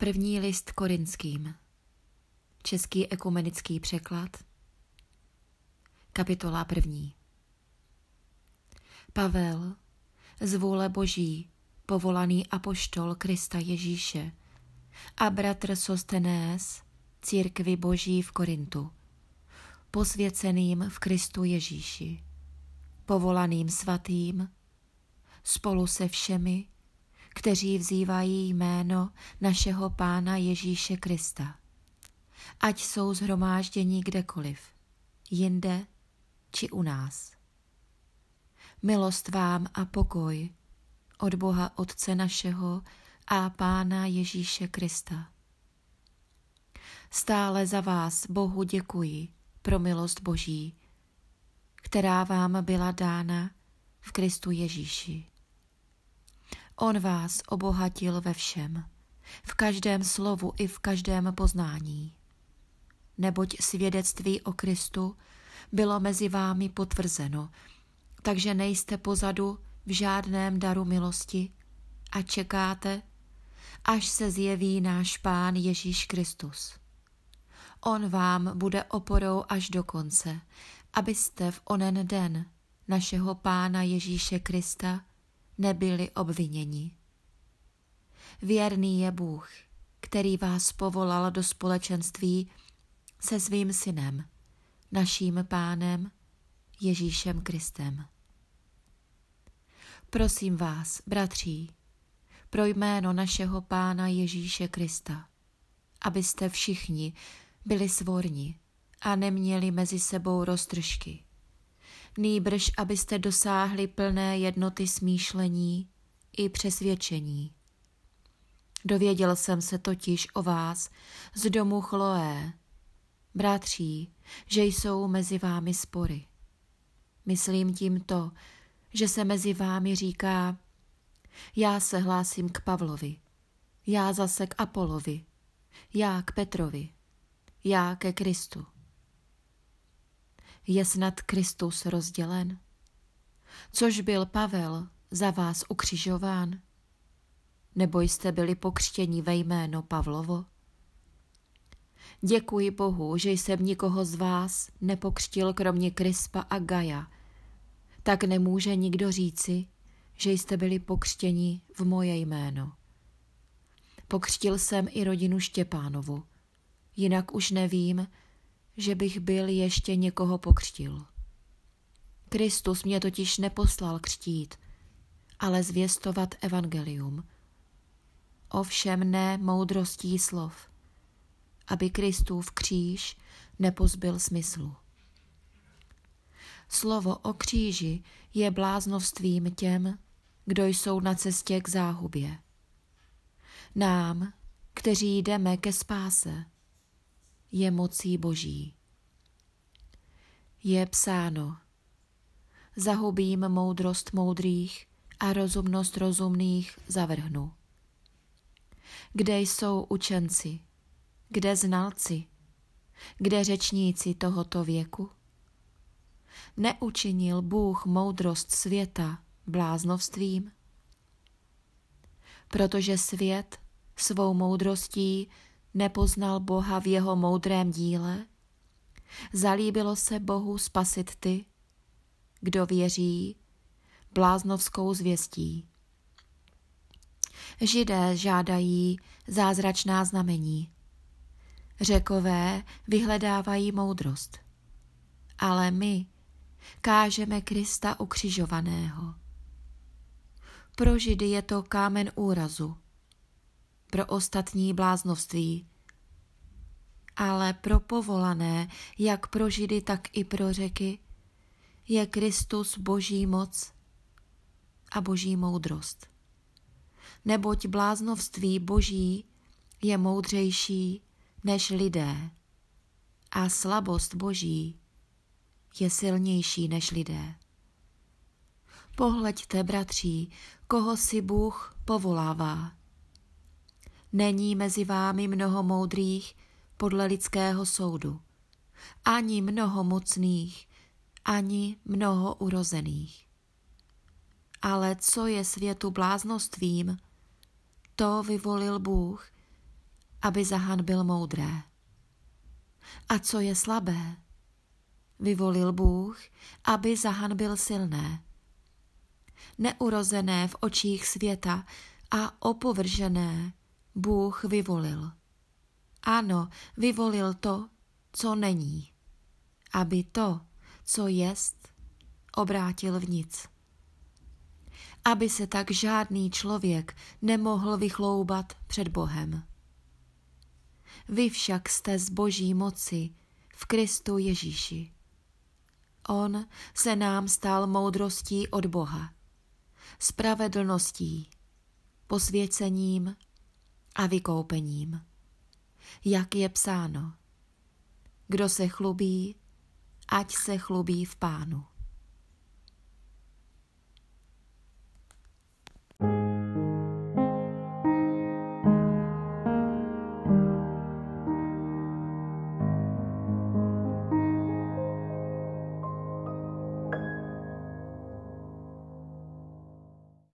První list korinským. Český ekumenický překlad. Kapitola první. Pavel, z vůle Boží, povolaný apoštol Krista Ježíše a bratr Sostenés, církvi Boží v Korintu, posvěceným v Kristu Ježíši, povolaným svatým, spolu se všemi, kteří vzývají jméno našeho Pána Ježíše Krista. Ať jsou zhromáždění kdekoliv, jinde či u nás. Milost vám a pokoj od Boha Otce našeho a Pána Ježíše Krista. Stále za vás Bohu děkuji pro milost Boží, která vám byla dána v Kristu Ježíši. On vás obohatil ve všem, v každém slovu i v každém poznání. Neboť svědectví o Kristu bylo mezi vámi potvrzeno, takže nejste pozadu v žádném daru milosti a čekáte, až se zjeví náš Pán Ježíš Kristus. On vám bude oporou až do konce, abyste v onen den našeho Pána Ježíše Krista nebyli obviněni. Věrný je Bůh, který vás povolal do společenství se svým synem, naším pánem Ježíšem Kristem. Prosím vás, bratří, pro jméno našeho pána Ježíše Krista, abyste všichni byli svorni a neměli mezi sebou roztržky nýbrž abyste dosáhli plné jednoty smýšlení i přesvědčení. Dověděl jsem se totiž o vás z domu Chloé, bratří, že jsou mezi vámi spory. Myslím tím to, že se mezi vámi říká, já se hlásím k Pavlovi, já zase k Apolovi, já k Petrovi, já ke Kristu. Je snad Kristus rozdělen? Což byl Pavel za vás ukřižován? Nebo jste byli pokřtěni ve jméno Pavlovo? Děkuji Bohu, že jsem nikoho z vás nepokřtil kromě Krispa a Gaja. Tak nemůže nikdo říci, že jste byli pokřtěni v moje jméno. Pokřtil jsem i rodinu Štěpánovu. Jinak už nevím, že bych byl ještě někoho pokřtil. Kristus mě totiž neposlal křtít, ale zvěstovat evangelium. Ovšem ne moudrostí slov, aby Kristův kříž nepozbyl smyslu. Slovo o kříži je bláznovstvím těm, kdo jsou na cestě k záhubě. Nám, kteří jdeme ke spáse, je mocí boží. Je psáno, zahubím moudrost moudrých a rozumnost rozumných zavrhnu. Kde jsou učenci, kde znalci, kde řečníci tohoto věku? Neučinil Bůh moudrost světa bláznovstvím? Protože svět svou moudrostí nepoznal Boha v jeho moudrém díle? Zalíbilo se Bohu spasit ty, kdo věří bláznovskou zvěstí. Židé žádají zázračná znamení. Řekové vyhledávají moudrost. Ale my kážeme Krista ukřižovaného. Pro Židy je to kámen úrazu, pro ostatní bláznovství. Ale pro povolané, jak pro Židy, tak i pro řeky, je Kristus boží moc a boží moudrost. Neboť bláznovství boží je moudřejší než lidé a slabost boží je silnější než lidé. Pohleďte, bratří, koho si Bůh povolává. Není mezi vámi mnoho moudrých podle lidského soudu, ani mnoho mocných, ani mnoho urozených. Ale co je světu bláznostvím, to vyvolil Bůh, aby zahanbil moudré. A co je slabé? Vyvolil Bůh, aby zahanbil silné. Neurozené v očích světa a opovržené Bůh vyvolil. Ano, vyvolil to, co není, aby to, co jest, obrátil v nic. Aby se tak žádný člověk nemohl vychloubat před Bohem. Vy však jste z boží moci v Kristu Ježíši. On se nám stal moudrostí od Boha, spravedlností, posvěcením a vykoupením. Jak je psáno, kdo se chlubí, ať se chlubí v pánu.